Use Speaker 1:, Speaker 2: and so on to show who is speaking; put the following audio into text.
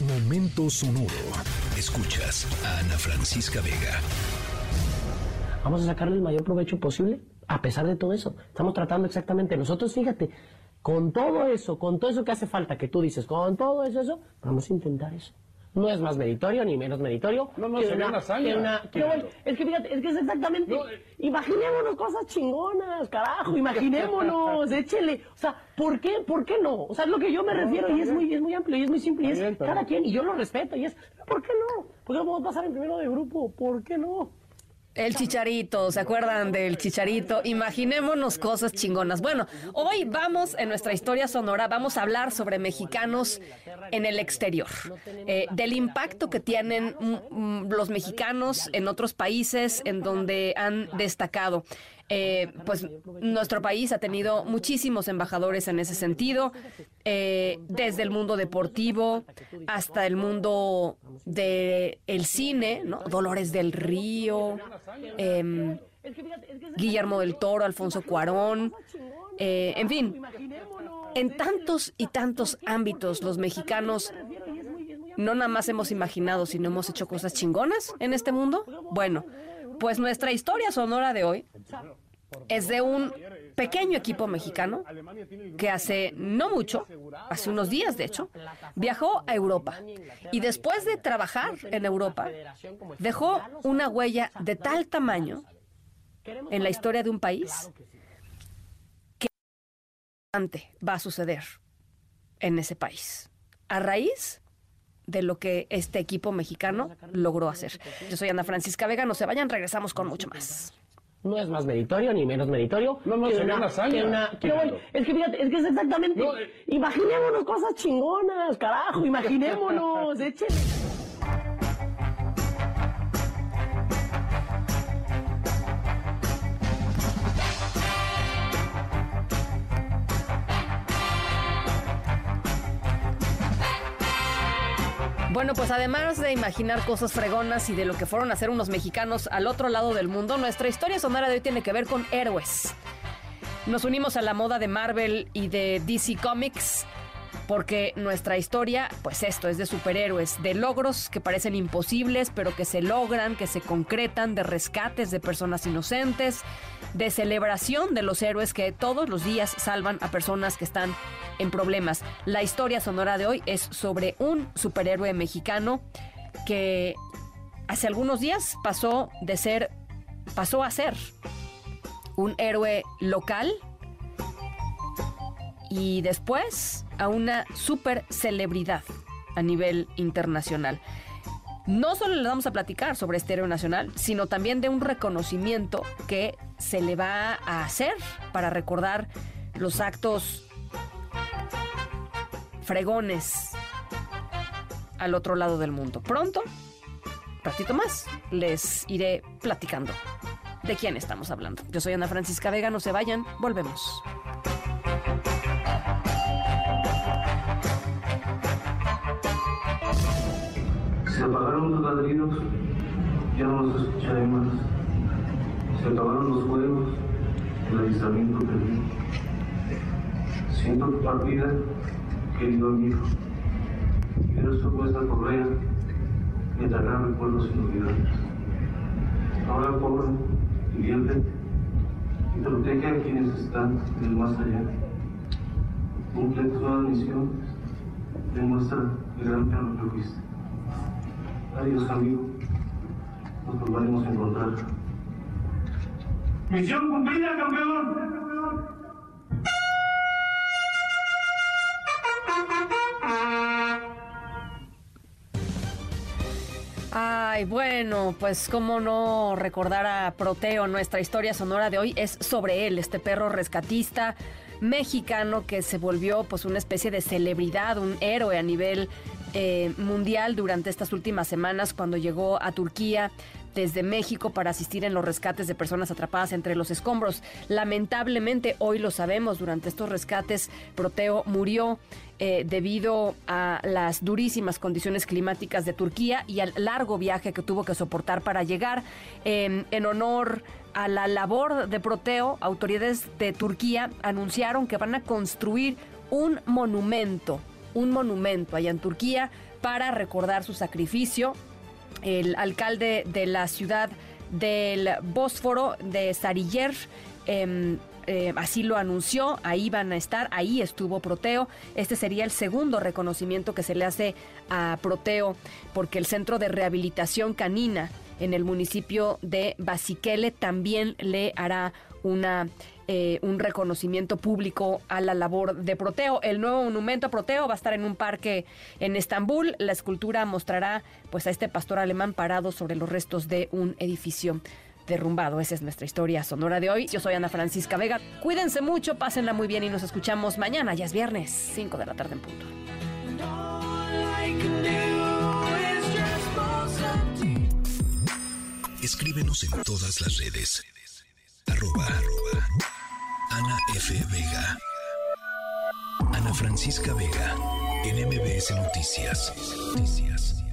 Speaker 1: Momento sonoro. Escuchas a Ana Francisca Vega.
Speaker 2: Vamos a sacarle el mayor provecho posible a pesar de todo eso. Estamos tratando exactamente. Nosotros, fíjate, con todo eso, con todo eso que hace falta, que tú dices, con todo eso, eso, vamos a intentar eso. No es más meritorio ni menos meritorio.
Speaker 3: No, no,
Speaker 2: que
Speaker 3: sería una hazaña.
Speaker 2: que una- que bueno, es que fíjate, es que es exactamente.
Speaker 3: No, eh.
Speaker 2: Imaginémonos cosas chingonas, carajo, imaginémonos, échele. O sea, ¿por qué, por qué no? O sea, es lo que yo me refiero y es muy, es muy amplio y es muy simple y es
Speaker 3: está
Speaker 2: cada quien, y yo lo respeto y es, ¿por qué no? ¿Por qué no podemos pasar en primero de grupo? ¿Por qué no?
Speaker 4: El chicharito, ¿se acuerdan del chicharito? Imaginémonos cosas chingonas. Bueno, hoy vamos en nuestra historia sonora, vamos a hablar sobre mexicanos en el exterior, eh, del impacto que tienen mm, mm, los mexicanos en otros países en donde han destacado. Eh, pues nuestro país ha tenido muchísimos embajadores en ese sentido, eh, desde el mundo deportivo hasta el mundo del el cine, ¿no? Dolores del Río, em, Guillermo del Toro, Alfonso Cuarón, eh, en fin, en tantos y tantos ámbitos los mexicanos no nada más hemos imaginado, sino hemos hecho cosas chingonas en este mundo. Bueno, pues nuestra historia sonora de hoy es de un pequeño equipo mexicano que hace no mucho, hace unos días de hecho, viajó a Europa y después de trabajar en Europa dejó una huella de tal tamaño en la historia de un país que va a suceder en ese país. A raíz de lo que este equipo mexicano logró hacer. Yo soy Ana Francisca Vega, no se vayan, regresamos con mucho más.
Speaker 2: No es más meritorio ni menos meritorio.
Speaker 3: No, no,
Speaker 2: que
Speaker 3: una hazaña.
Speaker 2: que una- que bueno, es que fíjate, es que es exactamente.
Speaker 3: No, eh.
Speaker 2: Imaginémonos cosas chingonas, carajo, imaginémonos, échele.
Speaker 4: Bueno, pues además de imaginar cosas fregonas y de lo que fueron a hacer unos mexicanos al otro lado del mundo, nuestra historia sonora de hoy tiene que ver con héroes. Nos unimos a la moda de Marvel y de DC Comics porque nuestra historia, pues esto, es de superhéroes, de logros que parecen imposibles, pero que se logran, que se concretan, de rescates de personas inocentes, de celebración de los héroes que todos los días salvan a personas que están en problemas. La historia sonora de hoy es sobre un superhéroe mexicano que hace algunos días pasó de ser, pasó a ser un héroe local y después a una super celebridad a nivel internacional. No solo les vamos a platicar sobre este héroe nacional, sino también de un reconocimiento que se le va a hacer para recordar los actos fregones al otro lado del mundo. Pronto, ratito más, les iré platicando de quién estamos hablando. Yo soy Ana Francisca Vega, no se vayan, volvemos.
Speaker 5: Se apagaron los ladridos, ya no los escucharé más. Se acabaron los juegos, el aislamiento perdido. Siento tu partida, querido amigo. Quiero su vuestra correa, me traerá recuerdos inolvidables. Ahora corre, diviértete y protege a quienes están en el más allá. Cumple nueva misión, demuestra el gran perro que fuiste. Adiós, amigo. Nos volveremos a encontrar. ¡Misión cumplida, campeón!
Speaker 4: Bueno, pues cómo no recordar a Proteo. Nuestra historia sonora de hoy es sobre él, este perro rescatista mexicano que se volvió pues una especie de celebridad, un héroe a nivel eh, mundial durante estas últimas semanas cuando llegó a Turquía desde México para asistir en los rescates de personas atrapadas entre los escombros. Lamentablemente, hoy lo sabemos, durante estos rescates, Proteo murió eh, debido a las durísimas condiciones climáticas de Turquía y al largo viaje que tuvo que soportar para llegar. Eh, en honor a la labor de Proteo, autoridades de Turquía anunciaron que van a construir un monumento un monumento allá en Turquía para recordar su sacrificio. El alcalde de la ciudad del Bósforo de Sariller em, eh, así lo anunció, ahí van a estar, ahí estuvo Proteo. Este sería el segundo reconocimiento que se le hace a Proteo, porque el Centro de Rehabilitación Canina en el municipio de Basiquele también le hará una eh, un reconocimiento público a la labor de Proteo. El nuevo monumento a Proteo va a estar en un parque en Estambul. La escultura mostrará pues a este pastor alemán parado sobre los restos de un edificio derrumbado. Esa es nuestra historia sonora de hoy. Yo soy Ana Francisca Vega. Cuídense mucho, pásenla muy bien y nos escuchamos mañana. Ya es viernes, 5 de la tarde en punto.
Speaker 1: Escríbenos en todas las redes. F. Vega. Ana Francisca Vega. En Noticias. Noticias.